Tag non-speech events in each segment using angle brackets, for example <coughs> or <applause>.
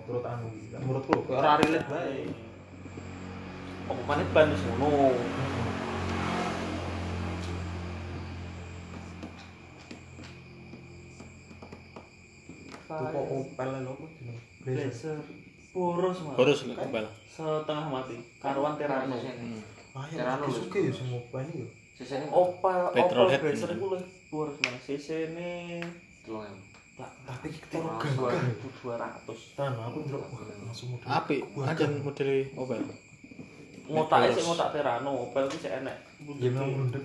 kutha turut anu Lah, menurutku lho, ora relate bae maneh ban wis ngono. tuku Opel lho apa Blazer. Boros mas. Boros lho Opel. Setengah mati. Karuan Terano. ah Terano ya lho. suke ya semua Opel iki yo Sisanya Opel, Opel Blazer itu lebih boros tak tapi kita Tolong gagah 2200. Tan, aku ndelok langsung model Apik aja model Opel. Boros. sih ngotak Terano, Opel itu sih enak. ya memang mundek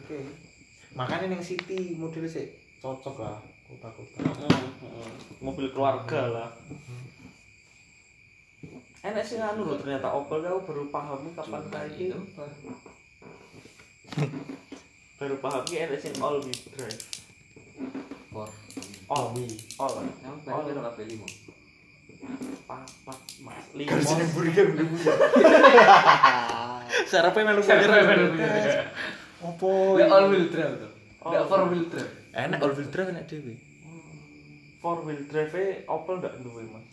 makanya ning City model sih cocok lah kota-kota Mm, mm. Mobil keluarga lah. Enak sih anu loh ternyata Opel aku baru paham nih kapan kayak itu gitu. Baru paham ini enak sih all wheel drive. All, Wi. all, <laughs> yang baru baru kabel lima papat, mas, sing lima. mburi kan mburi Sarapnya melu opo Nggak all wheel drive tuh nggak Oh. four wheel drive Enak all wheel drive enak dhewe. Four wheel drive Opel nggak duwe mas.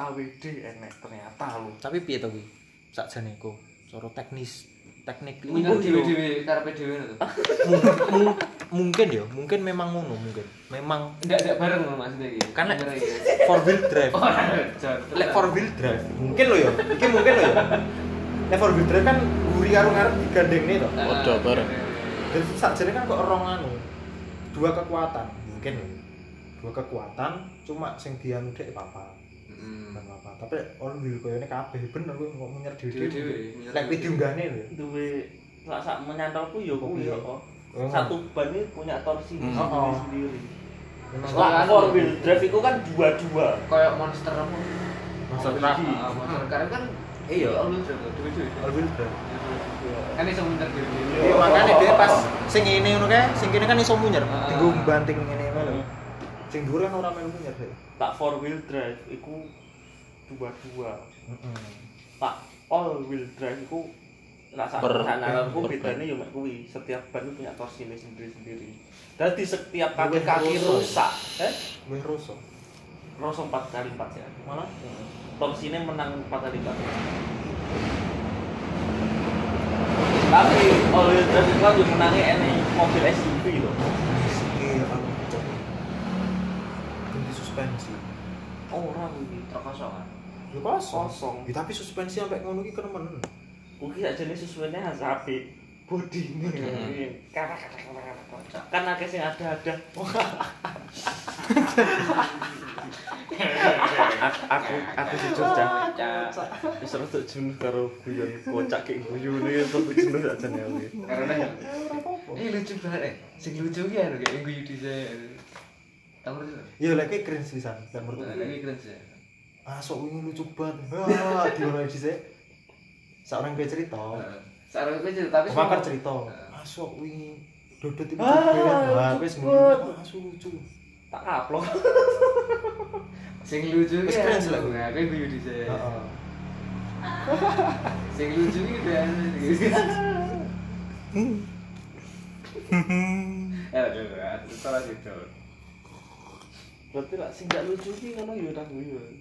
AWD enak ternyata lu. Tapi piye to kuwi? Sakjane ku, cara teknis, teknik punya dewe dewe karepe dewe itu Mung- mungkin ya, mungkin memang ngono mungkin. Memang enggak enggak bareng loh maksudnya Kan lek- Bener gitu. four wheel drive. oh jangan Lek four wheel drive. mungkin lo ya iki mungkin lo ya nek for wheel drive kan guri karo ngarep nih toh Podo bareng. dan sakjane kan kok orang anu dua kekuatan mungkin ya dua kekuatan cuma sing dianu dek papa Hmm. papa tapi all wheel koyo kabeh bener kowe kok menyer dhewe dhewe lek dhewe. diunggahne lho Duwe sak sak menyantolku ya kuwi ya. Oh. oh. Satu ban ini punya torsi Hmm. Oh. sendiri. memang Lah, four wheel drive itu kan dua-dua. kayak monster apa Monster Oh, truck. ah, monster car kan iya all wheel drive dewe dewe all wheel drive kan iso muter dewe dewe Iya, makanya dia pas sing ini ngono kae, sing kene kan iso munyer. Ah. Tinggo banting ngene ngono lho. Hmm. Sing dhuwur kan ora melu munyer. Tak four wheel drive iku dua-dua. Heeh. Tak all wheel drive iku nak sak Per- per bedanya yo mek kuwi. Setiap ban itu punya torsine sendiri-sendiri. Jadi setiap Luwih kaki-kaki rusak. rusak, eh? Wis rusak. Rosong 4 kali 4 ya. Malah Torsine menang 4 kali 4. Tapi all wheel drive itu kan juga menangnya ini mobil SUV loh. cocok. Ganti suspensi. Oh, orang ini. truk kosongan Ya kosong. Kosong. Ya tapi suspensi sampai ngono iki kenemen. Mungkin aja nih sesuainya HP body ini. Kan akeh sing ada-ada. Aku aku aku jujur cah. Wis rada jenuh karo guyon kocak kayak guyon iki rada jenuh aja nih aku. karena Ora apa-apa. eh lucu banget eh sing lucu ki anu kayak minggu yudi saya tahu? Ya lek iki keren sisan. Dan menurutku lagi keren sih ah sok wingi lucu banget. Ah, diono dhisik. Seorang kayak cerita. sekarang gue cerita tapi semua- cerita. Nah. Ah sok wingi dodot itu Ah, banget. Wah, cepet. ngono. Ah, lucu. Tak kaplok. <laughs> sing lucu ki keren sih kayak minggu yudi saya Heeh. <laughs> sing lucu ki udah ya udah udah terus salah gitu Berarti lah sing gak lucu iki ngono ya ora guyon.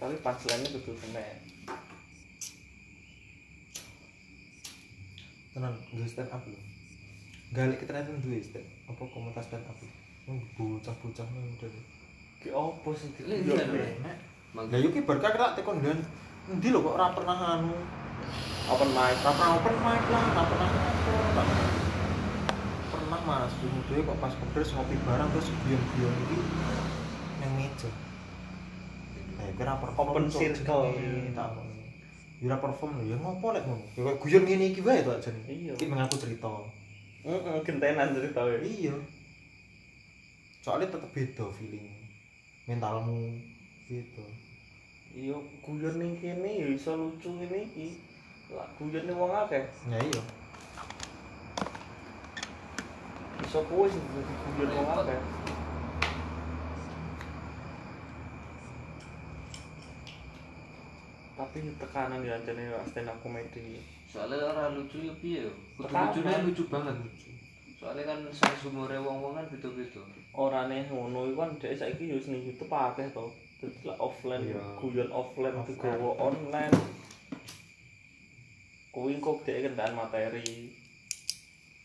Tapi punchline-nya betul kena. tenan gue stand up lho. Galik kita itu duwe stand. Apa komunitas stand up? Lho Wah, bocah-bocah nih udah Ki opo sing diguyon? iya. enak. lah yuk berkah kita tekon dan endi lho kok ora pernah anu? Open mic. ora pernah open mic lah ora pernah apa. Pernah mas. Dulu kok pas kebres ngopi bareng terus guyon-guyon iki nang meja kira perform Open circle. tak. Ya ora perform ya ngopo lek ngono. Ya kok guyon ngene iki wae to aja. Iya. Iki mengaku cerita. Heeh, gentenan cerita ya. Iya. Soalnya tetep beda feeling mentalmu gitu. Iya, guyon ning kene ya iso lucu ngene iki. Lah guyon ning wong akeh. Ya iya. Iso kowe sing guyon wong akeh. Tapi tekanan ya jane stand up comedy. soalnya orang lucu ya piye kudu Tekanan. lucunya lucu banget soalnya kan sense humore wong-wong kan beda-beda orane ngono iku kan dhek saiki yo ning YouTube akeh to. Dadi lah offline Iya. guyon offline digawa online. Kuwi kok dhek kendaraan materi.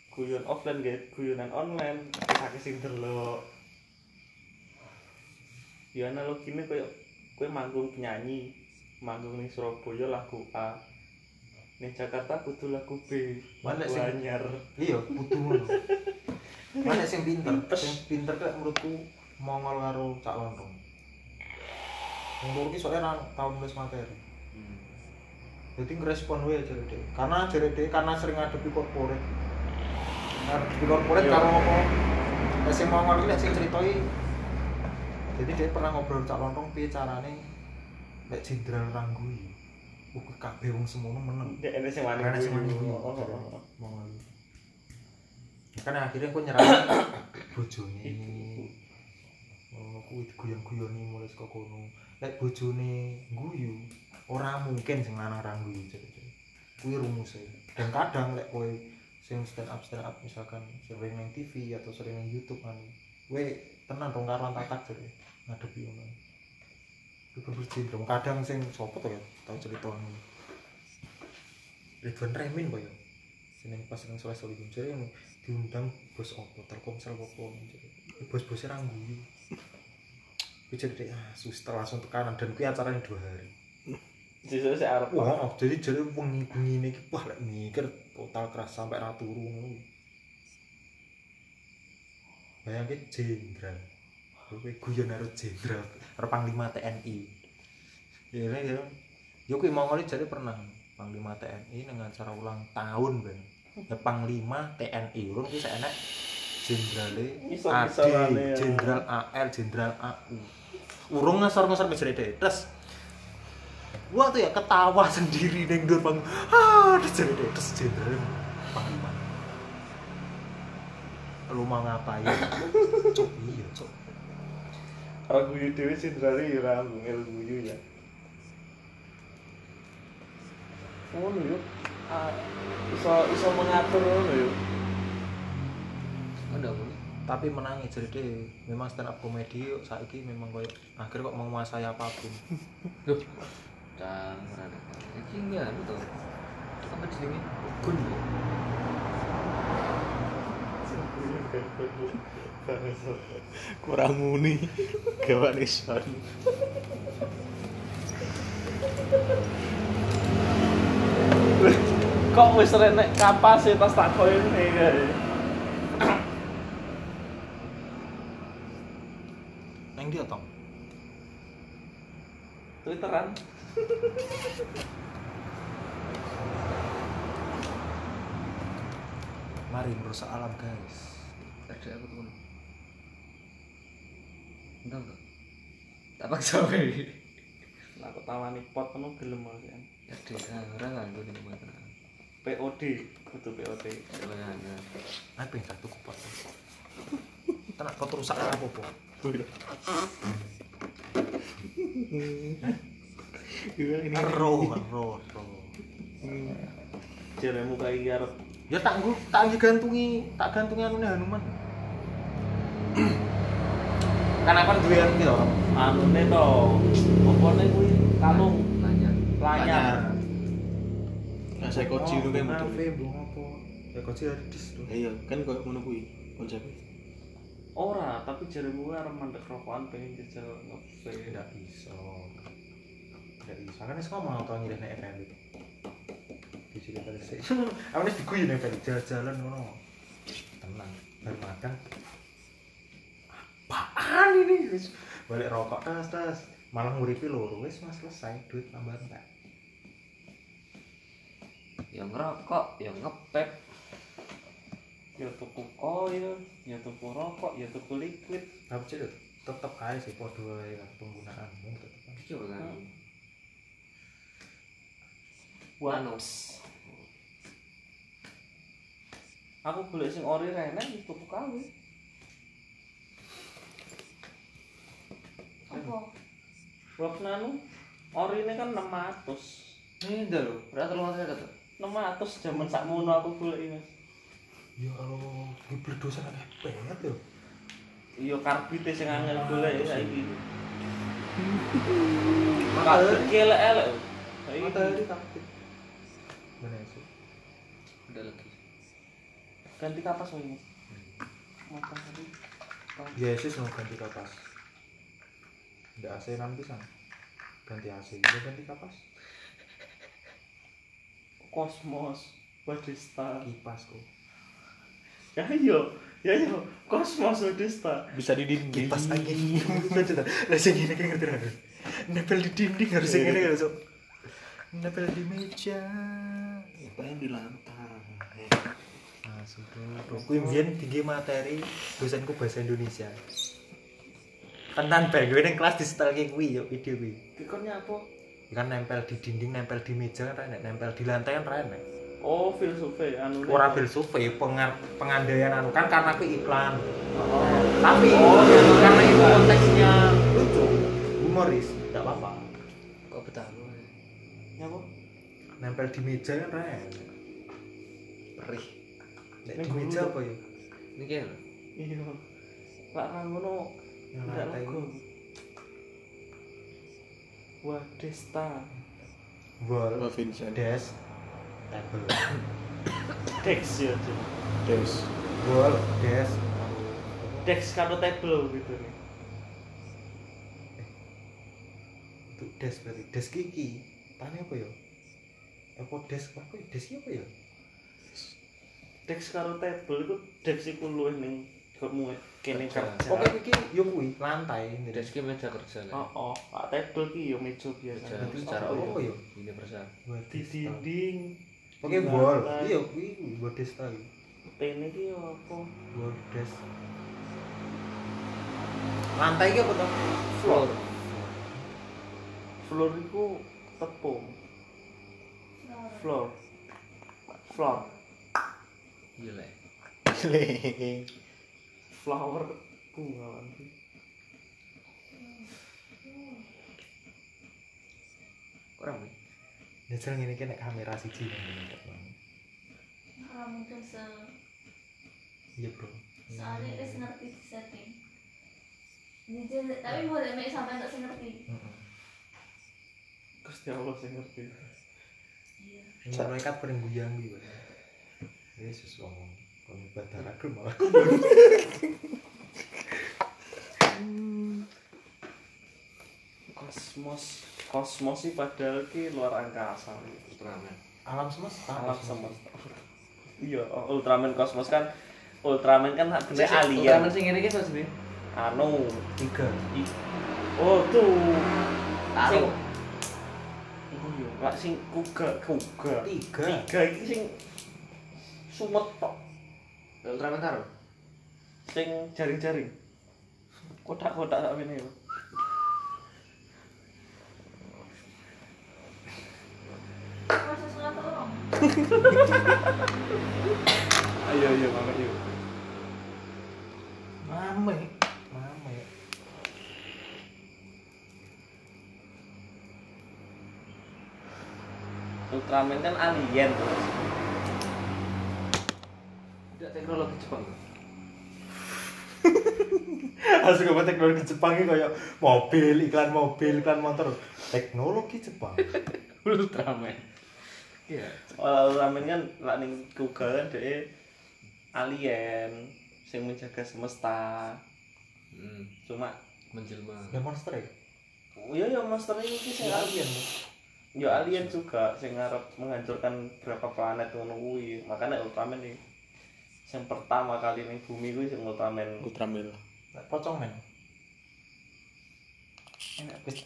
Guyon offline nggih, guyonan online akeh sing delok. Ya analogine koyo kowe manggung penyanyi, manggung ning Surabaya lagu A. Ning Jakarta kudu lagu B, Mana sing- anyar. iya kudu. Ngono mana sing pinter. Sing pinter kayak menurutku mongol karo cak lontong. Menurutku soalnya tau nulis materi. Jadi ngerespon wae jare dhek. Karena jare dhek karena sering ngadepi korporat. Ngadepi korporat Iya. karo apa? Sing mongol iki sing critoi jadi dia pernah ngobrol cak lontong piye carane lek jenderal ranggui Buku kabeh wong semono meneng. Dek ene sing wani. Karena sing mandi guyu. Oh, oh, oh. mongol kan akhirnya aku nyerah <coughs> bojone oh kuwi guyon-guyoni mulai saka kono. Lek bojone guyu ora mungkin sing lanang ra guyu jadi kuwi rumuse dan kadang lek kowe sing stand up stand up misalkan sering nang TV atau sering nang YouTube kan kowe tenan dong karuan tatak jadi ngadepi ngono itu bersindrom kadang sing sopo to ya tau cerita ngono. Ridwan Remin kok ya. Sing pas nang soleh solihun jadi yang diundang bos opo telkomsel opo jadi bos-bosnya ra guyu Kuwi jadi ah suster langsung tekanan. Dan kuwi acaranya dua hari. Arep. wah jadi jadi wengi ini wah lek mikir total keras sampai ratu ngono. Bayangin jenderal kowe guyon karo jenderal karo panglima TNI ya ini ya yo kuwi mau ngene jadi pernah panglima TNI dengan acara ulang tahun ben. Ya panglima TNI urung ki enek jenderale AD Isor-isorane ya. jenderal AL jenderal AU urung ngesor-ngesor ke jere terus gua tuh ya ketawa sendiri neng dur bang ah jadi deh terus jenderal panglima. Lu mau ngapain? Cok iya cok Aku guyu dhewe sindrane ya ora ngel guyu ya. Ngono yo. Ah, iso iso mengatur ngono yo. ada nih tapi menangis jadi deh memang stand up komedi yuk saiki memang koyo akhir kok menguasai apa pun. <laughs> Loh. Jangan ada ini enggak anu tuh apa di sini kun kurang muni. Gawan ison Kok wis renek kapasitas tak koyo ngene neng dia tong Twitteran. mari merusak alam guys ada apa tuh enggak enggak tak paksa wae Nah, aku tawani pot penuh gelem aku kan. ada POD, kudu POD. jangan ayo pengen satu kupot tenak pot rusak apa po ini ro ro ro Jaremu arep. Ya tak tak gantungi tak gantungi anune Hanuman kan apa duwe anu gitu anune to. Opone kuwi kalung nanya lanyar. nah saya lu kayak betul Kafe, bong apa? Ya koji ada dis tuh. iya kan kok ngono kuwi konsepnya Ora, tapi jaremu arep mandek rokokan pengen jajal ngevape. Tidak bisa. Tidak bisa. Kan wis ngomong tau nyilih nek FM itu. Di sini tadi sih. Aku wis diguyu nek FM jalan-jalan ngono. Tenang, baru makan. Apaan ini? Wis balik rokok tas tas. Malah nguripi loro wis mas selesai duit tambah entek. yang ngerokok yang ngepep Ya tuku koil, ya tuku rokok, ya tuku liquid. Tapi cek tetep aja sih podo ae kan penggunaanmu tetep aja. kan Anu. Aku golek sing ori rene tuku kawe. Apa? Nanu orine kan 600. ini dah lo berapa lu ngasih kata 600 jaman sakmono aku golek Mas. Ya Allah, Ki bledosan epet yo. Iya karbite sing angel golek saiki. Karbit ki elek-elek. Saiki Matahari kapit. Mana sih? Ada lagi. ganti kapas wae. Matahari. Yesus mau ganti kapas. Ndak AC nan pisan. Ganti AC, dia ganti kapas. Kosmos. Wadista. Kipas kok. Ya iya, ya iya. Kosmos Wadista. Bisa di dinding. Kipas angin. Lah sing ngene ki ngerti ra? Nempel di dinding harus sing ngene kan, Cuk. Nempel di meja. Pengen di lantai. Masuk dulu. Kuwi mbiyen tinggi materi dosenku bahasa Indonesia. Tenan bae gue ning kelas di setel ki kuwi yo video kuwi. Dikon nyapo? Kan nempel di dinding, nempel di meja kan enak, nempel di lantai kan enak. Oh, filsufé anu. Ora filsufat pengar pengandaian anu kan karena aku iklan. Oh. Tapi Oh, iya. karena itu konteksnya lucu, humoris, enggak apa-apa. Kok betah lu? Nyapo? Nempel di meja kan enak. Perih. Nek di meja apa ya? Ini kayak lho. Iya. Ra ngono. Lantai logo. Wadista. wall, Mbak Vincent. desk, table. Dex ya, Cuk. Des. Wall, desk, Dex karo table gitu nih. itu desk berarti desk iki. Tanya apa ya? Apa desk apa? Desk iki apa ya? Dex karo table iku Dex iku luwih ning kamu kene Kerja. Pokoknya iki yo kuwi lantai. Deski meja kerja lah. Oh, oh, Pak table ki yo meja biasa. Secara apa umum. ya? Universal. Di dinding. Oke, lantai. Iya, kuwi desk ta. iki. Tene ki yo apa? Desk. Lantai iki apa to? Floor. Floor iku tepung. Floor. Floor. Gila. <laughs> Flower bunga nanti. Kurang nih. Nyesel ngene iki nek kamera siji nang ngene. Ora mungkin se Iya, Bro. soalnya wis ngerti di setting. Jadi, tapi boleh mek sampai untuk sing ngerti. Heeh. Gusti Allah sing ngerti. Iya. Ini malaikat paling guyang iki. Pak. Yesus ngomong ibadah aku malah. Kosmos. Kosmos sih padahal ki luar angkasa. Ultraman. Alam semesta. Alam semesta. Iya, Ultraman Kosmos kan Ultraman kan bener alien. Ultraman sing ngene iki to sih. Anu. Tiga. Oh, tuh. Taruh. Oh iya, lak sing kuga, kuga. Tiga. Tiga iki sing sumet tok. Ultraman taruh. Sing jaring-jaring. Kotak-kotak sak ngene sholat orang. Ayo ayo mama yuk. Mame. Mame. Ultraman kan alien terus. Teknologi Jepang. Asli <laughs> kok teknologi Jepang iki kayak mobil, iklan mobil, iklan motor. Teknologi Jepang. <laughs> Ultraman. Iya. Ultraman kan lak ning kuga kan dhek alien sing menjaga semesta. Hmm. Cuma Menjelma. Ya monster ya? iya ya monster iki sing alien. Ya alien juga sing ngarep menghancurkan berapa planet ngono kuwi. Makanya Ultraman nih yang pertama kali ning bumi kuwi sing Ultraman. Ultramil. Nek pocong men. Enak wis.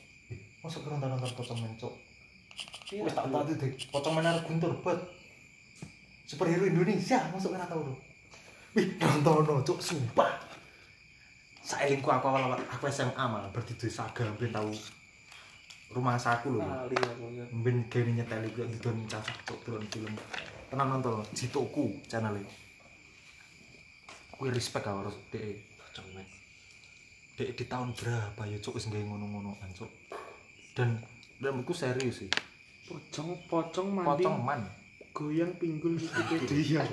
Masa kurang nonton pocong men, Cuk. Iya, Wis tak tahu deh, pocong men arep guntur bet. Superhero Indonesia, masuk kan tau lho. Wih, nonton Cuk, sumpah. Saelingku aku awal awal aku SMA malah berarti duwe saga ben tau rumah saku lho. Kali aku ya. Ben gawe nyetel iku didon cacah Cuk film film. Tenan nonton Jitoku channel e. Kuwi respect karo dhek. Pocong men. Dek di tahun berapa ya cuk wis gawe ngono-ngonoan cuk. Dan dan iku serius sih. Pocong pocong mandi. Pocong man. goyang pinggul dia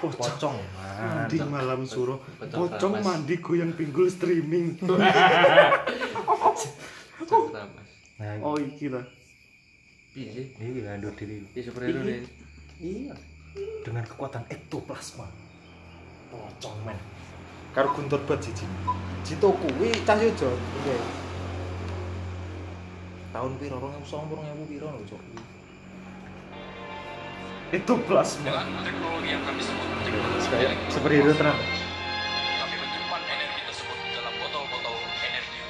pocong man di malam suruh Pocong mandi goyang pinggul streaming <laughs> nah oh iki lah Piye sih? ini landur diri superhero iya dengan kekuatan ektoplasma pocong men karo guntur bat jiji Cito kuwi cah yo jo iya tahun piro? 2009 2000 piro lho cok itu plasma Dengan teknologi yang kami sebut kayak superhero tenan kami menyimpan energi tersebut dalam botol-botol energi.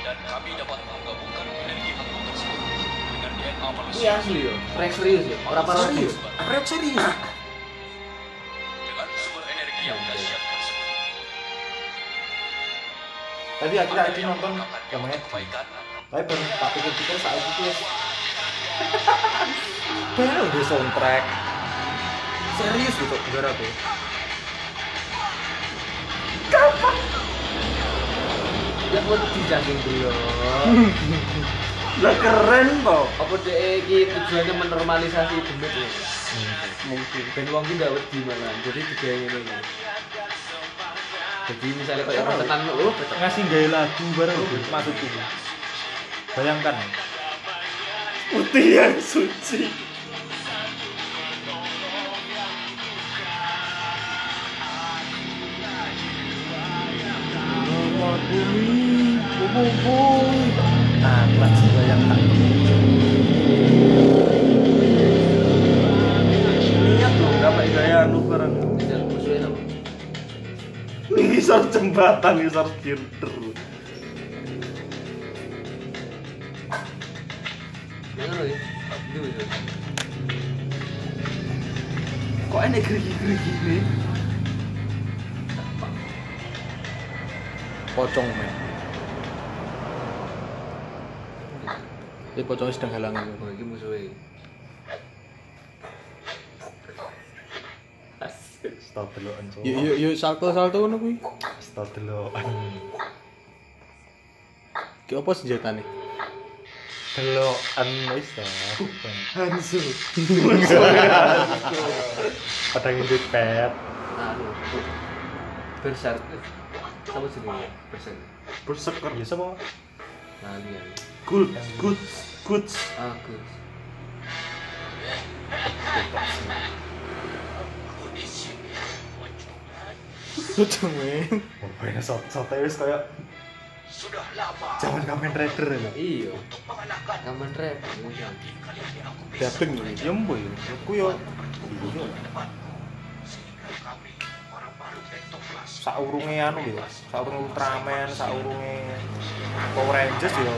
Dan kami dapat menggabungkan energi tersebut dengan DNA manusia. Iya asli yo. Rek serius yo. Ora parodi yo. Rek serius tadi akhirnya aku yang nonton namanya tapi baru tak pikir-pikir saat itu wis <laughs> baru di soundtrack serius gitu negara <laughs> tuh Ya kok dijangking dulu. <laughs> lah keren toh Apa deh iki tujuannya menormalisasi demit ya? mungkin Ben wong ki ndak wedi malah. Jadi digawe ngene iki. Jadi misalnya kayak tenan lu, ngasih gaya lagu bareng maksudku. Bayangkan. Putih yang suci jembatan. Itu itu. kok enek gerigi-gerigi nih pocong men ini pocongnya sedang halangan Oh, iki musuhnya. stop delokan cok yuk yuk yuk salto salto ngono kuwi stop delokan ki apa senjatane delokan wis ta Hansu pada ngintip pet Anu. Berserk. Sama sih Berserk. berseker ya sama Lali ya. good good good Aku. Pocong men. Pokoknya sot sote wis kayak sudah lama. Zaman Kamen Rider lho Iya. Kamen rap. dabeng lho ya mbo ya. Aku yo iya saurunge anu lho saurunge Ultraman saurunge Power Rangers yo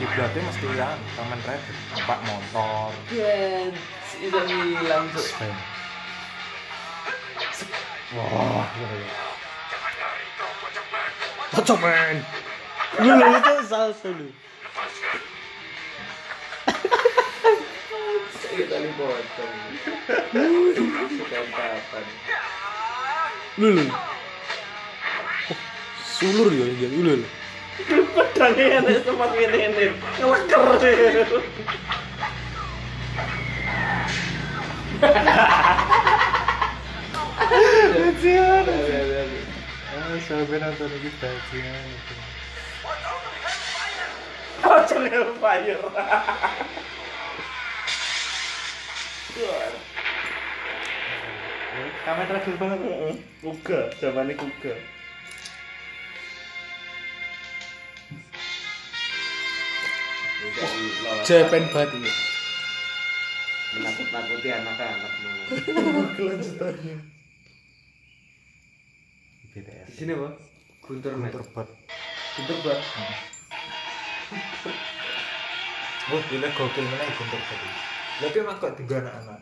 kiblatnya mesti ya Kamen Rider pak motor Ben, itu hilang tuh. Wah gitu ya pocong men. Lu lu itu salto lu. Kita nih lu lu. Oh, sulur ya jadi lu lu. Pedangnya enek tempat ini ini. Ngeleker <laughs> ah sampe nonton iki bajingan pocong hellfire Kamen Rider banget kuga zamannya kuga Japan banget ini Menakut-nakuti anak-anak. kelanjutannya BTS Di sini apa? Guntur Net. Guntur Bot Guntur Bot. Wah, gila gokil mana Guntur Bot Tapi emang kok tiga anak-anak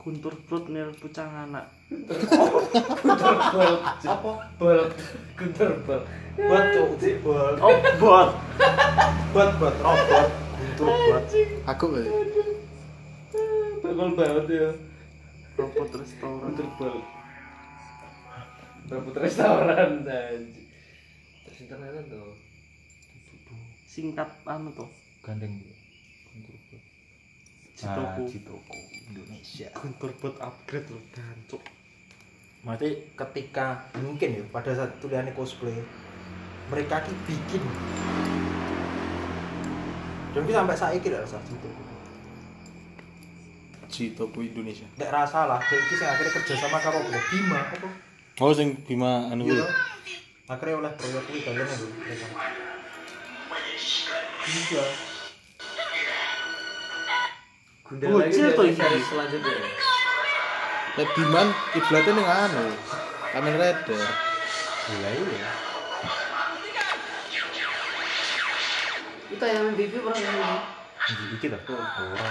kuntur perut nil pucang anak Apa? Bol. Guntur Bot. Bot cok, cik bot oh bot Bot, bot, robot Guntur Bot aku kali Bakal banget ya. robot restoran Guntur Bot. Robot restoran anjing. Terus internetan tuh. singkat anu tuh Gandeng Guntur Bot Citoku. Citoko Indonesia Guntur buat upgrade loh dancuk Maksudnya ketika mungkin ya pada saat tulisannya cosplay mereka ki bikin dan kita sampai saya kira rasa Citoko Citoku Indonesia. Nek rasa lah, kayak iki sing akhirnya kerja sama karo? Bima apa? Oh sing Bima anu kuwi. Iya. Akhirnya oleh proyek kuwi kalian lho. Iya. Gundala Oh, lagi Cil dari seri selanjutnya. Nek Biman kiblatnya ning anu. Kamen Rider. Iya iya. Itu tayangan TV pernah ini. Di dikit ah. Ora.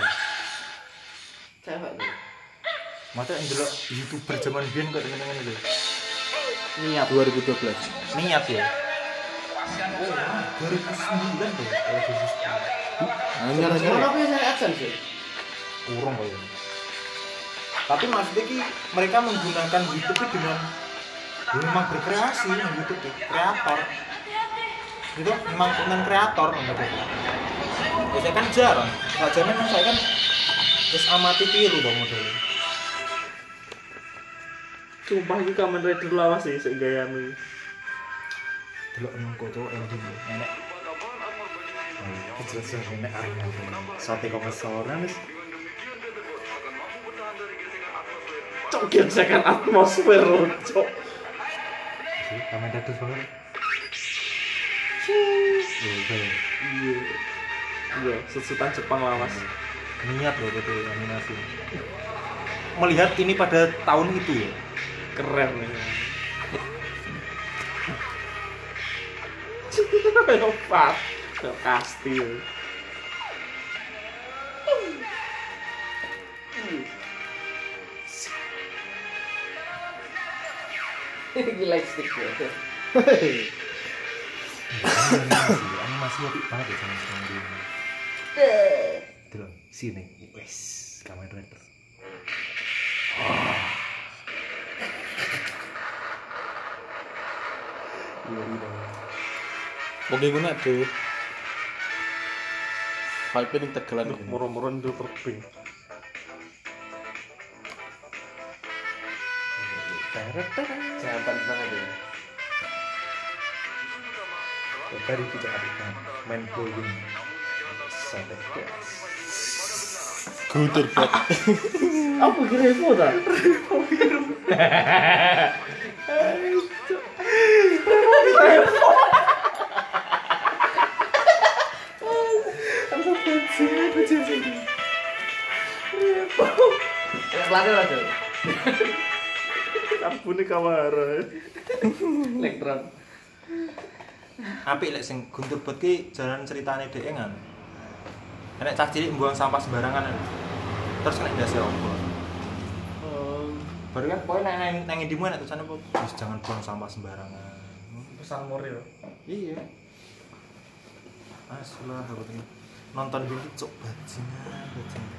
Cewek tuh. Masa yang dulu youtuber zaman biyen kok dengan itu. Niat 2012. Niat ya. Oh, 2009 tuh. Oh, 2010. Nah, nyara Sekarang apa yang saya aksen sih? kurang kayaknya tapi maksudnya ki mereka menggunakan YouTube itu dengan ya memang berkreasi dengan YouTube ya, kreator itu memang konten kreator gitu ya saya kan jarang jarang kan saya kan terus amati tiru dong modelnya sumpah ini Kamen Rider lawas sih sing gaya anu delok nang koto ending enek. Kejelasan enek sate komesoran wis. Cok gesekan atmosfer cok kamen dados banget. Iya. Iya sesutan Jepang lawas. Niat loh itu animasi. Melihat ini pada tahun itu ya keren. Nih Leopard kastil Gila stick ya. animasi animasi apik banget ya sama sama dia. <laughs> Sini wes Kamen Rider Iku nek tuh. Hype ning tegelan ini. murah-murah itu terbing Jawaban banget ya. Dari kita apik banget main bowling sampai Gutur bot. apa kira Evo ta? Pelatih lah tuh. Ampun kamera Elektron. apik lek sing guntur bot ki jalan ceritane dhek kan nek cah cilik buang sampah sembarangan terus nek ndase opo baru kan poin nang nang indimu nek tulisannya apa Wis jangan buang sampah sembarangan pesan moral iya Aslah, aku nonton dulu cok bajingan, bajingan.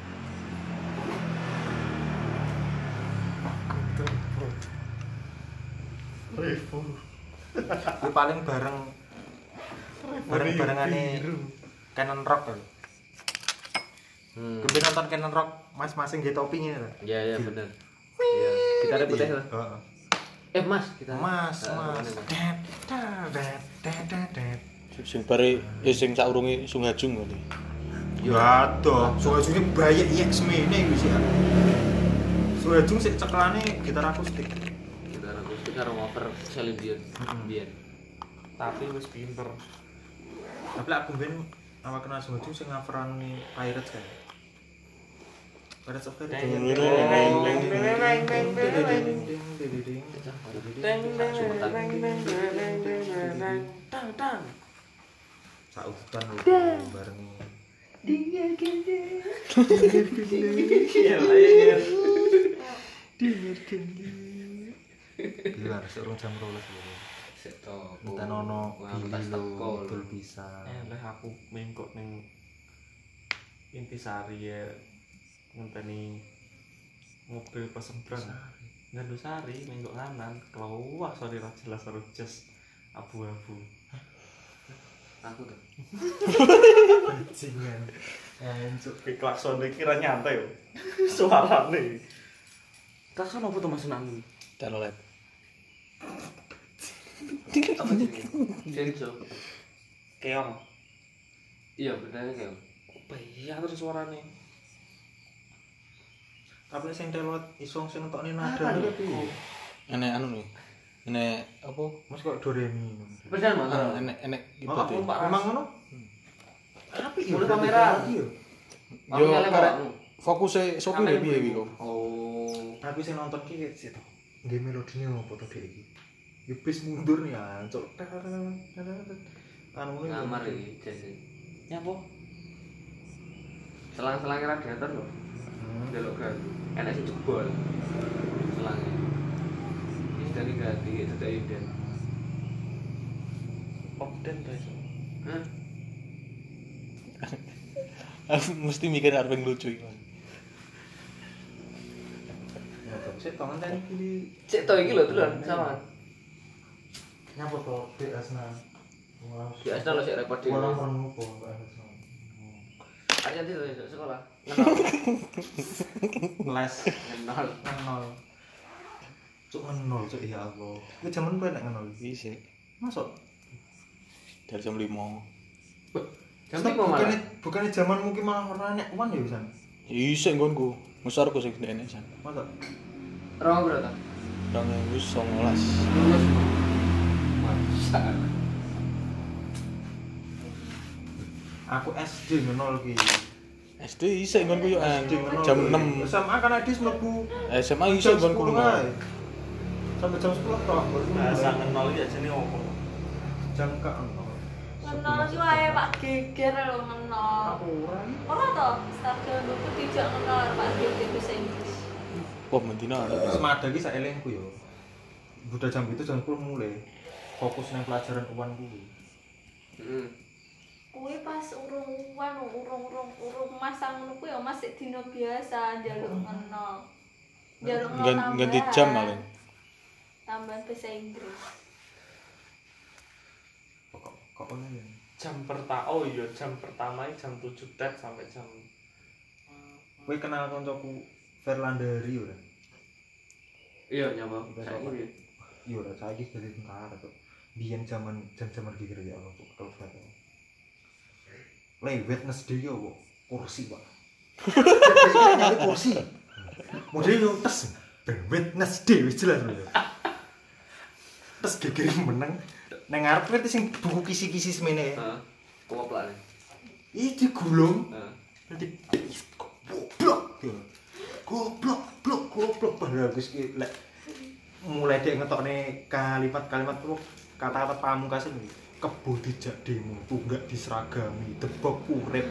Revo Gue paling bareng bareng barengane Canon Rock kan. Hmm. Nonton Canon Rock mas-masing di topi ini lah. Iya iya benar. Iya. Kita ada putih. Eh mas kita. Mas, Ah, mas. Det, det, det, det, det. Sing bare eh sing saurunge Sungajung kali. Ya ada, Sungajungnya banyak iya semene iku sih. Sungajung sik cekelane gitar akustik. Kita akustik karo over Celine Dion. Tapi wis pinter Tapi aku ben awak kenal Sungajung sing ngaveran Pirates kan. Pirates of Caribbean. Sautan bareng. Gila, seorang jam rolas lho. Seto. Minta nono teko. betul bisa. eh leh aku mengkok ning intisari ya. Ngenteni mobil pesembrang Ngandusari mengkok kanan. Keluar sorry ra jelas harus jas abu-abu Aku tuh. bajingan Hancur. Kayak klakson kira nyantai yo. Suarane. Klakson apa tuh Mas Nang? Telolet. Kenzo. Keong. Iya, benernya kayak. Iya terus suarane. tapi sing telot isong sing entokne nada nih? piye Enek anu nih. Enek apa? Mas kok do re mi Beneran Mas. Ah, Enek enek Oh, gitu. Pak Ras. Emang ngono? Apik ya. Mulai berarti kamera. lagi ya. Yo karek sopi Kamera ya piye iki kok. Oh. Tapi sing nonton ki sih to. Nggih melodine opo to dek iki? Ya bis mundur nih ancuk. Anu ngene. Ngamar iki jese. Nyapa? Selang-selang radiator lho. Hmm. Delok kan. Enak sing jebol. Selangnya. Dari ganti dadak inden. Obden to iso. Hah? <laughs> Aku mesti mikir arep yang lucu iki. Ya to, sik to ngenteni iki. Cek to iki lho duluan sama. Nyapa to Dek Asna? Di Asna lho sik repot dhewe. Mbak Asna. Aja nanti lho sekolah. <laughs> Les Nol. nol. Cuk nol cuk ya Allah. Ku jaman kowe nek nol. Iya Masuk. dari jam 5. Jam lima malah. Bukannya bukannya zaman mungkin malah ora nek wan ya pisan. Iya nggonku. Musar ku sing enek san. Masuk. Rong berapa? Rong ewu songolas. Lulus. Masa. Aku SD nol ki. SD isek nggonku yo. Jam 6. SMA kan adis mlebu SMA isek nggonku 10 lunga. ae. Sampai jam 10 tok. baru Bahasa ngenol iki ajene opo? Jam ke nol. Ngenol ki wae Pak geger lho ngenol. Aku ora. Ora to, stadion buku dijak ngenol Pak geger bahasa Inggris. Wah, mentina ada. Semada ki sak elengku yo. Budak jam itu jam 10 mulai. Fokus nang pelajaran uwan kuwi. Heeh. Kuwi pas urung wan urung-urung urung masa ngono kuwi ya masih dino biasa njaluk ngenol. Njaluk ganti jam tambahan. Tambahan bahasa Inggris. Kok kok ono ya? Jam pertama. Oh iya, jam pertama iki jam 7 tet sampai jam Kowe kenal kancaku Ferlandari ora? Iya nyapa. Saiki? Iya ora saiki dari tentara tuh. Biyen zaman jam-jaman gigir ya Allah tuh ketel flat. Lewet nesdi yo kok kursi, Pak. <laughs> Nyari kursi. Model yo tes. Lewet nesdi wis jelas lho. Tes gigir meneng. Nang ngarep kuwi sing buku kisi-kisi semene. Heeh. Koplak nih. Ih digulung. Heeh. Nanti goblok. Goblok, blok, goblok padahal wis ki lek mulai dek ngetokne kalimat-kalimat tuh kata-kata pamungkas ini kebo dijak demo tunggak diseragami debok urip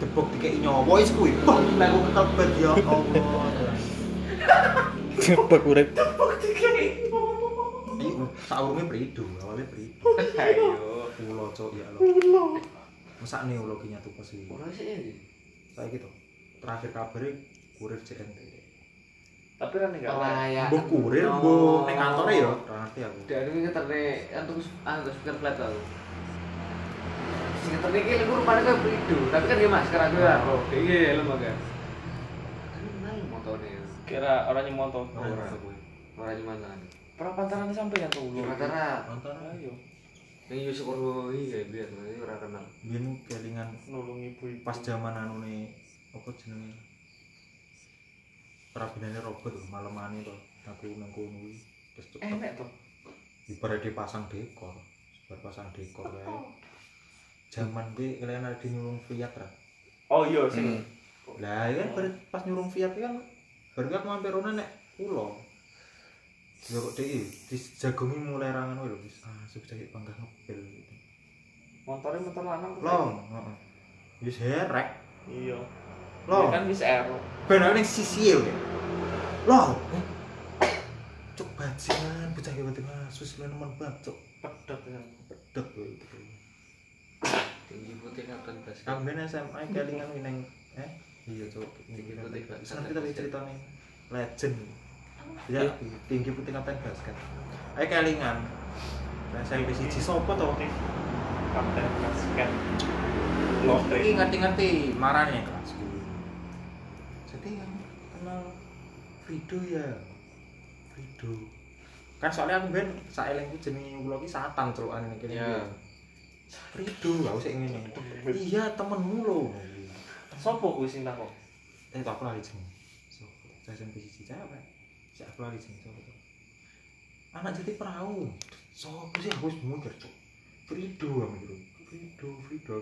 debok dikei nyawa wis kuwi bah lek aku kekelbet ya Allah Bak urip. Iki saurunge prido awalnya prido <laughs> Ayo. ulo cok ya Allah Masa neologinya tuh pasti Ora sih iki. saya gitu terakhir kabarnya kurir CNT Tapi kan enggak Oh, lah. ya. mbok kurir mbok ning kantore ya ora ngerti aku Dari ini ngeterne antuk ah terus speaker flat tau. Sing ngeterne iki lek rupane koyo prido, tapi kan dia masker aku ya. Oh, iya lho maga. Kenal motone. Kira orang yang moto. Ora kuwi. Pernah pantaran sampai yang. Di Mataram. nonton Ayo. Ning yo Sukorwo iki biyen iki ora kenal. biyen kelingan Nulung ibu-ibu. pas zaman anu nih apa jenenge perabinane robot malemane to aku nang kono kuwi terus cepet Enek tuh. ibarat dipasang dekor bar pasang dekor wae zaman kuwi kalian ada di nyulung Fiat ra Oh iya sing lah ya kan pas nyulung Fiat kan baru aku mampir ono nek pulo Ya kok deh, dijagongi mulai rangan lho, wis ah sukses bangga ngepil gitu. motornya motor lanang. Long, heeh. Wis herek. Iya. Long. Kan wis aero. Ben ning sisi ya. Loh. Cuk bajingan bocah ki wedi asus nemen banget cuk. Pedot ya. Pedot kowe itu. Tinggi putih kapten basket. Kang ben SMA kelingan wi ning eh iya cuk. Tinggi putih. Seneng kita ceritane legend. Ya, tinggi putih kapten basket. Ayo kelingan. Nah, saya wis siji sapa to? kapten basket Waktu ini ngerti-ngerti marahnya kelasku. Jadi yang kenal Frido ya. Frido. Kan soalnya aku ben saelengku jenenge kula ki satan celukane ning kene. Ya. Frido, aku sik ngene. Iya, temenmu lho. sopo kuwi sing takok Eh, tak aku lali jeneng. Sopo? Jajan biji cewek. Si aku lali jeneng sopo? Anak jadi perahu. Sopo sih aku wis mikir, Cuk. Frido aku mikir. Frido, Frido.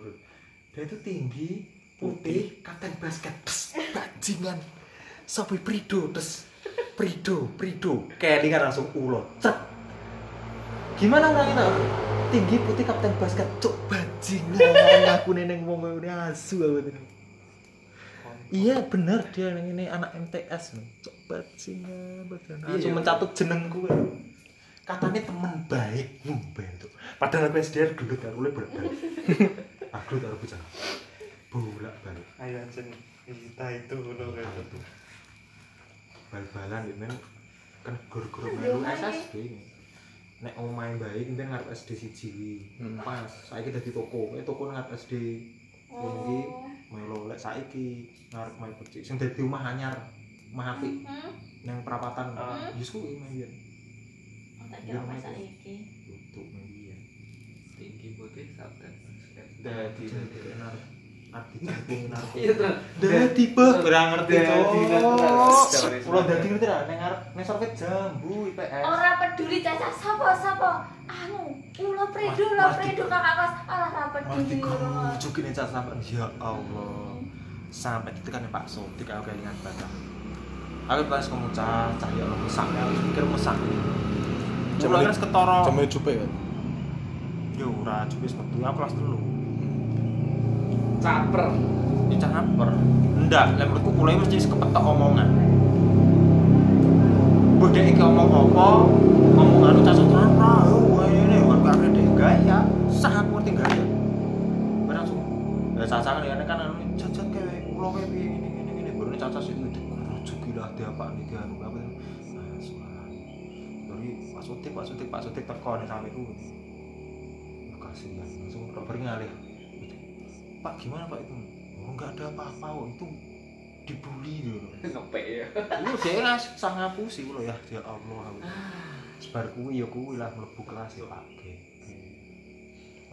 Dia itu tinggi, putih, kapten basket. Tes, bajingan. Sopo Frido, tes. Frido, Frido. Kayak kan langsung ulo. Cek. Gimana orang itu? Tinggi putih kapten basket. Cuk, bajingan. Aku neneng wong ngene asu aku. Iya bener dia yang ini anak MTS nih. Cok bajingan, bajingan. Iya, Langsung iya. mencatut jenengku. ya. Katanya temen baik, ngumben tuh. Padahal aku SDR dulu kan, oleh bolak balik. <laughs> aku taruh bocah. Bolak balik. ayo anjen kita itu ngono kayak gitu Bal-balan ya men. Kan guru-guru melu SSB ini. Nek omahe baik, mungkin ngarep SD siji. Hmm. Pas, saiki dadi toko. Eh toko ngarep SD. Ini Oh. Melu lek saiki ngarep main becik. Sing dadi omah anyar, omah apik. Hmm. nang perapatan Ah. Yus kuwi mah biyen. Oh, tak kira Mas. saiki. Tutup mah biyen. tinggi putih basket Dadi dadi enar. Arti <laughs> kampung enar. iya tuh Dadi beh ora ngerti cok. dadi. Kulo dadi ngerti ra ning arep ning sorvet jambu IPS. Ora peduli caca sapa sapa. Anu, ulo predo, Mas- ulo Mas predo kakak kos. Alah ra Mati peduli. kucukin cah sampean ya Allah. Sampai ditekan Pak Sotik aku kelingan banget. Aku pas kamu cah cah ya Allah mesak ya aku mikir mesak. Cuma kan ketara. Jamnya cupe kan. Yo ora cupis metu aku kelas dulu. caper Ini caper. Enggak, lek menurutku mulai mesti kepetok omongan. Bode iki ngomong apa? Ngomong anu cah sutran gaya. Sah aku ngerti gaya. Barang langsung. Ya caca kan ya kan anu jajan kayak kayak piye ngene ngene ngene. Baru ini caca sih itu rujuki lah dia apa nih dia apa. Nah. Dari Pak Sutik, Pak Sutik, Pak Sutik teko nih sampai ku. Makasih ya, langsung rober ngalih. Pak gimana Pak itu? Oh enggak ada apa-apa kok itu dibully gitu. <laughs> ngepek ya Iya dia ngas sang ngapusi lho ya ya Allah. Sebar kuwi ya kuwi lah mlebu kelas ya ake.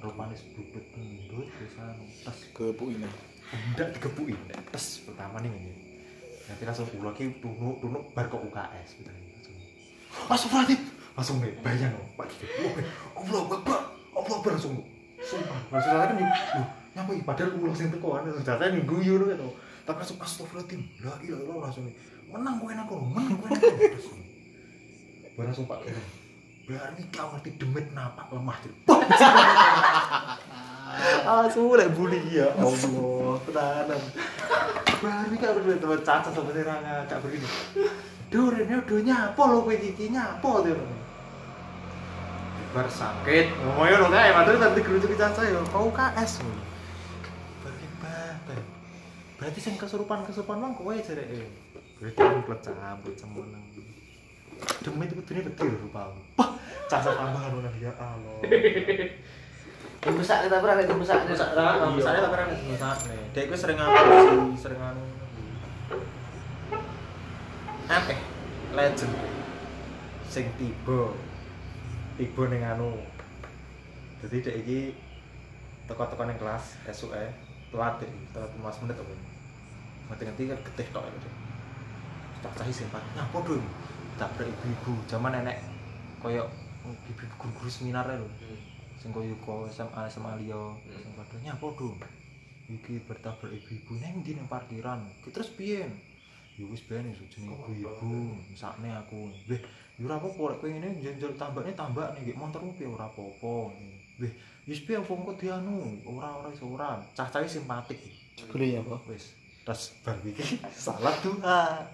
Rupane sebubet pendut bisa tes Ke Bu ini. ndak digepuki tes pertama nih ngene. Nanti langsung kula ki tunuk tunuk bar ke UKS gitu langsung. Astagfirullahaladzim. Langsung nih bayang Pak gitu. Allah Akbar. Allah Akbar langsung. Sumpah. Maksud saya nih, loh, nyapa padahal ulah sing teko kan ternyata nih guyu gitu. Tapi langsung astagfirullahaladzim. La ilaha illallah langsung. Menang nang kono, menang. Terus, Bar langsung Pak. Ini kau ngerti demit napak lemah gitu. Langsung lek bully ya Allah, tenanan. Iki aku udah teman caca sebenarnya ra ngakak begini. Duh, Rene udah nyapo lo kowe iki nyapo tuh. Bar sakit. Ngomongnya lo kae, padahal nanti gerujuk caca ya. Kau KS. Bapak. Berarti sing kesurupan-kesurupan mang kowe jare. Berarti kan klecabut semeneng. demit itu ini betul loh rupa aku caca tambahan dengan dia Allah. Yang besar kita pernah yang besar yang besar yang besar kita pernah yang besar nih Dek itu sering ngapain sih sering anu. Apa? Legend. Sing tiba. Tiba ning anu. Dadi dek iki teko-teko ning kelas SUE telat deh telat lima menit aku mati ngerti kan getih toh itu cacahi Nah, podo. Tabrak ibu-ibu, zaman nenek koyo ibu-ibu guru-guru seminar lho. sing koyo ko SMA SMA liya. Sing padha nyapa dong iki bertabrak ibu-ibu. Neng ndi nang parkiran? Ki terus piye? Ya wis ben iso jeneng ibu-ibu. sakne aku. Weh ya ora apa-apa lek kowe ngene njel tambakne tambak nih motormu piye ora apa-apa. Weh wis piye apa engko dianu ora ora iso ora. Cah-cah simpatik. Jebule ya apa? wis terus bar iki salah doa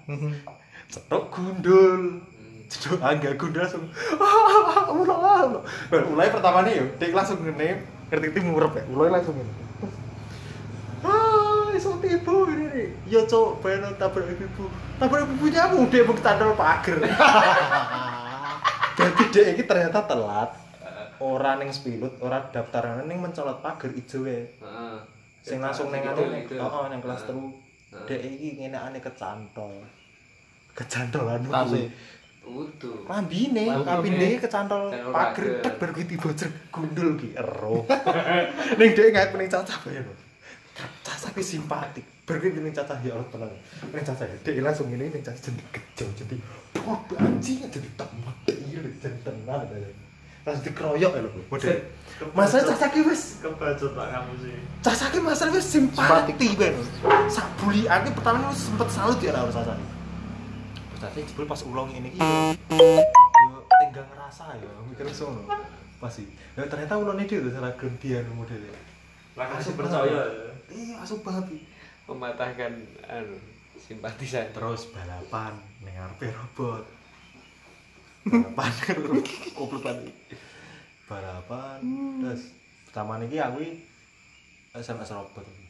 cetok gundul. Cetok agak gundul langsung ulah ulah Bar, mulai pertamanya yo dia langsung ngene ngerti ngerti murep ya. Mulai langsung ngene. Ah iso tipu ini nih. Ya cok bayang tabrak ibu tabrak ibunya aku udah mau tandal pagar jadi <laughs> dia ini ternyata telat. Ora ning spilut ora daftaran ning mencolot pagar wae. Heeh. Sing langsung ning Itu, anu heeh ning kelas Heeh. telu. Heeh. dek iki ngenekane kecantol. Kecantolan Tas e. Utuh. lambine lambine. kecantol Channel pagar pagar. tek bar kuwi tiba jrek gundul ki ero <laughs> ning dek ngaku ning cacah bae lho. Cacah ki simpatik. Bar kuwi ning cacah ya Allah tenang ning cacah dek langsung ngene ning cacah jadi kejo jadi oh anjing jadi temen iya jadi tenang Terus dikeroyok ya lho model Masa cacah ki wis kebacut pak kamu sih Cacah ki masalah wis simpati ben. Sak buli aku pertama wis sempet salut ya ora cacah. Cacah jebul pas ulang ini ki yo tenggang ngerasa ya mikir sono. Pasti. Ya ternyata ulone dia tuh salah gantian modelnya. langsung percaya Iya, asup banget. Mematahkan anu simpatisan. Terus balapan ngarepe robot. Balapan <laughs> goblok banget. Balapan terus pertama niki aku SMS robot iki.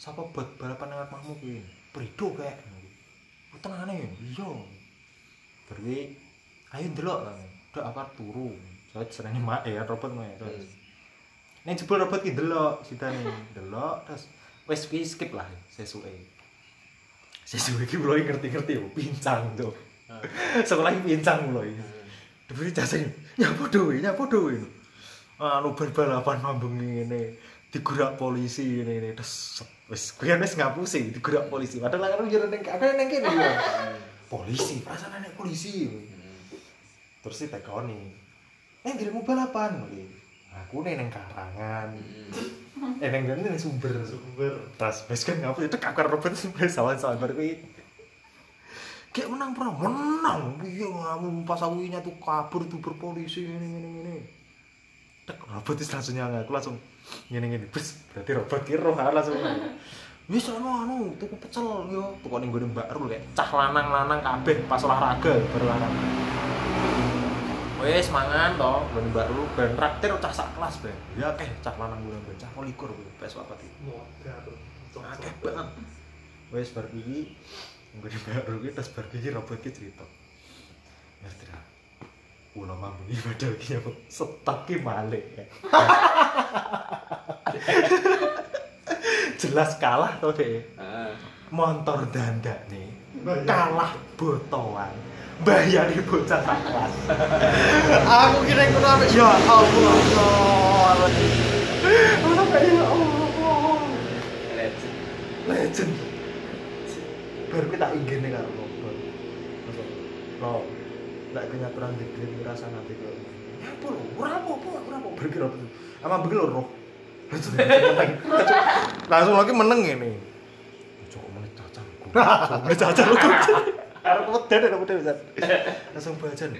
Sapa bot balapan nang rumahmu kuwi? Prido kek. Ku tenane iya. Berwi ayo ndelok. Dak akar turu. Saya senenge mak ya robot mah terus. Ning jebul robot ki ndelok sidane ndelok terus wis kuwi skip lah sesuke. Sesuke ki mulai ngerti-ngerti yo pincang tuh. <laughs> Sekolah ki pincang mulai. Diberi jaseng nyapo dhewe, nyapo dhewe. Anu bar balapan mambeng ngene. Digurak polisi ngene ngene terus wis kuwi wis ngapusi digurak polisi. Padahal aku yo ning aku ning kene. Polisi, perasaan nek polisi. Terus ditekoni. Eh dirimu balapan. Aku nih neng karangan. Eh neng neng sumber. sumber Tas wis kan ngapus itu kakak robot wis <laughs> sawan-sawan bar kuwi. Kayak menang pernah menang. Iya ngamu pas aku tuh kabur tuh berpolisi ini ini ini. Tek robot itu langsung nyala aku langsung ngene ngene. Bes berarti robot ki roh ah, langsung. <laughs> Wis ana anu tuku pecel yo pokoknya ning gone Mbak Rul ya. Cah lanang-lanang kabeh pas olahraga berolahraga. Wes mangan to, gone Mbak Rul ben traktir cah sak kelas ben. Ya akeh cah lanang gone ben cah 21 kuwi pes papat iki. akeh banget wes bar iki baru iki terus bar iki robot ki cerita. Ya tidak ulama bunyi padahal ki apa setak ki malik. Ya <laughs> jelas kalah to deh Heeh. motor dandak nih kalah botoan. Bayari bocah sak kelas. <laughs> Aku kira ngono apa ya Allah ya Allah. Ya Allah. Legend. legend bar kita ingin nih kalau ngobrol lo tidak punya peran di grid merasa nanti lo apa lo berapa apa. Berapa berapa apa? Tuh ama begitu lo langsung lagi. Meneng ini. Cocok menit cacar gue cacar lo tuh harus udah deh udah udah langsung bacaan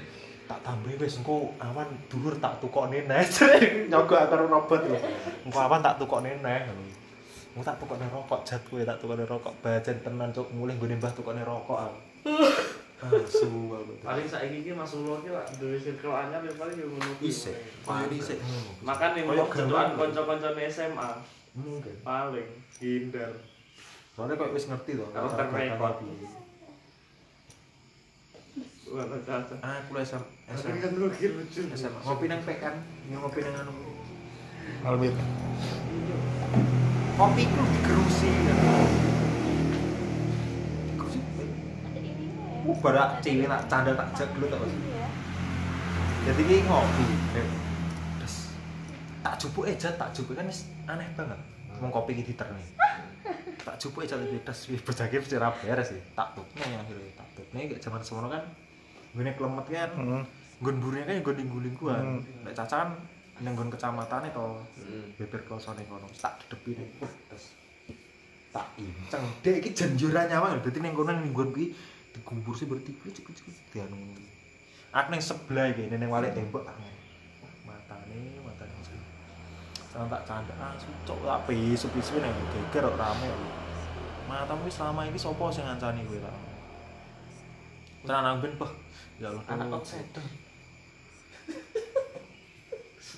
tak tambah wis engko awan dhuwur tak tukokne neneh <laughs> nyogo karo robot lho. Engko awan tak tukokne neh. Mau tak tukokne rokok jat kowe tak tukokne rokok bajan tenan cuk mulih nggone mbah tukokne rokok aku. Asu aku. paling saiki iki Mas Ulo ki lak duwe circle anyar ya paling yo ngono. Isik, paling isik ngono. makan nih mau cetukan kanca-kancane SMA Mungkin. paling hindar Soalnya kok wis ngerti to. Kalau caca. Aku lu SM Tapi SM kan ngopi nang pekan, ngopi nang anu. Almit. Kopi ku digerusi. Digerusi. Ya. Uh, barak cewek tak canda tak jak dulu tak. Iya. Jadi ini ngopi. Terus tak jupuk aja, tak jupuk kan wis aneh banget. Mau kopi iki diterni. <laughs> Tak jupuk aja lebih bojake wis ora beres sih. Tak tutne akhirnya tak tutne kayak zaman semono kan. Gune klemet kan. Heeh. Nggon burine kan nggon linggu-lingguan. Hmm. Nek cacan nang nggon kecamatane to Hmm. beber klosone kono. Tak dedepine. Uh, terus tak inceng. Dek iki jan yo ora nyawang. Dadi ning kono ning nggon kuwi digubur sih berarti cek cek dianu. Aku ning sebelah iki ning walik tembok tak ngene. Matane, matane mesti. Sama tak canda, ah sucuk tak pisu-pisu ning geger kok rame. Matamu wis selama ini sapa sing ngancani kowe ta? Tenan ben peh. Ya Allah, Anak tuh, outsider.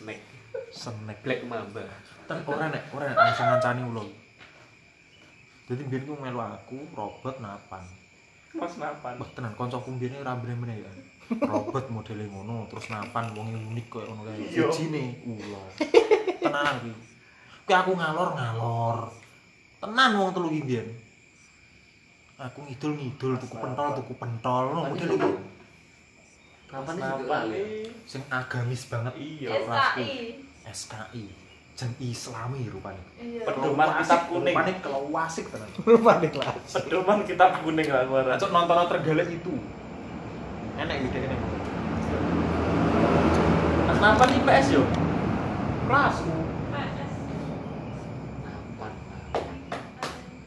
Snack. Snack. Black Mamba. Ten ora nek, ora nek langsung ngancani ulo. Jadi biyen ku melu aku, robot napan. Mas napan. Wah tenan kancaku biyen ora bener-bener ya. robot modele ngono terus napan wong unik koyo ngono kae sijine ula tenan iki kuwi aku ngalor ngalor tenan wong telu iki mbiyen aku ngidul ngidul tuku pentol tuku pentol ngono model Kapan sih nih? sing agamis banget Iya. SKI SKI jen Islami rupane iya Pedoman kitab kuning. rupane kalau wasik tenan Rupane kelas. Pedoman kitab kuning lah gua. Cok nonton tergalak itu enak gitu ini Kenapa nih PS yo? Kapan?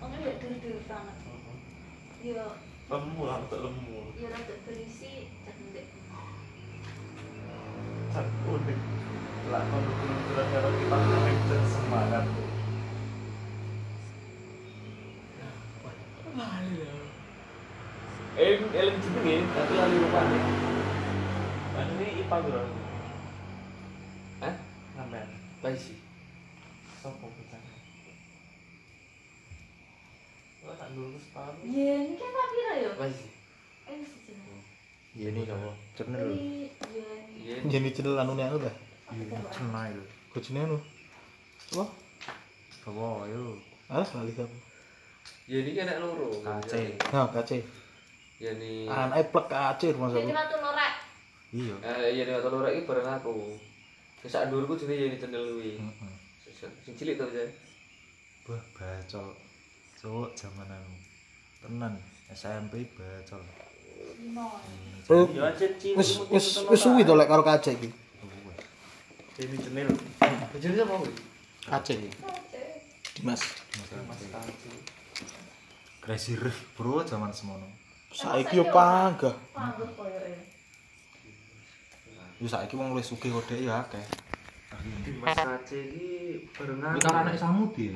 Ongnya ya dur-dur banget ya Lemu lah, untuk lemu. Lah kalau kebetulan karo kitab kuning dan semangat. Eh, eling jenenge, tapi lali rupane. Ini IPA bro. Hah? Ngamen. Baik sih. Sopo bocahnya? Oh, tak dulu setahun. ya ini kan tak ya sih. eh iya nih kamu Iya. Jadi channel anu anu dah. Iya cenai lho Kucine anu. Apa? bawa ayo Ah, lali kamu. Ya ini kan nek loro. Kace. Nah, kace. Ya ni. Anak plek kace rumah jadi saya. waktu lorek iya Eh, iya nek loro iki bareng aku. Wis sak ndurku jenenge ya ni channel kuwi. Heeh. Sing cilik to ya. Wah, bacol. Cowok zaman anu. Tenan, SMP bacol. lima Oh, Ya aja cilik. Wis wis wis suwi to lek karo kace iki. Ini jenil. Jenenge apa kuwi? Iki. Dimas. Mas Tanci. Crazy Riff, bro, zaman semono. Saiki yo panggah. panggah koyo e Yo saiki wong luwih sugih kodhe ya akeh. Mas Kace iki bareng Kuwi aku. karo anak Samudi.